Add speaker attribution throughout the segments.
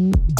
Speaker 1: Mm-hmm.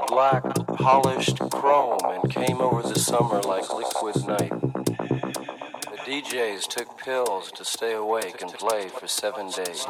Speaker 1: black, polished chrome and came over the summer like liquid night. The DJs took pills to stay awake and play for seven days.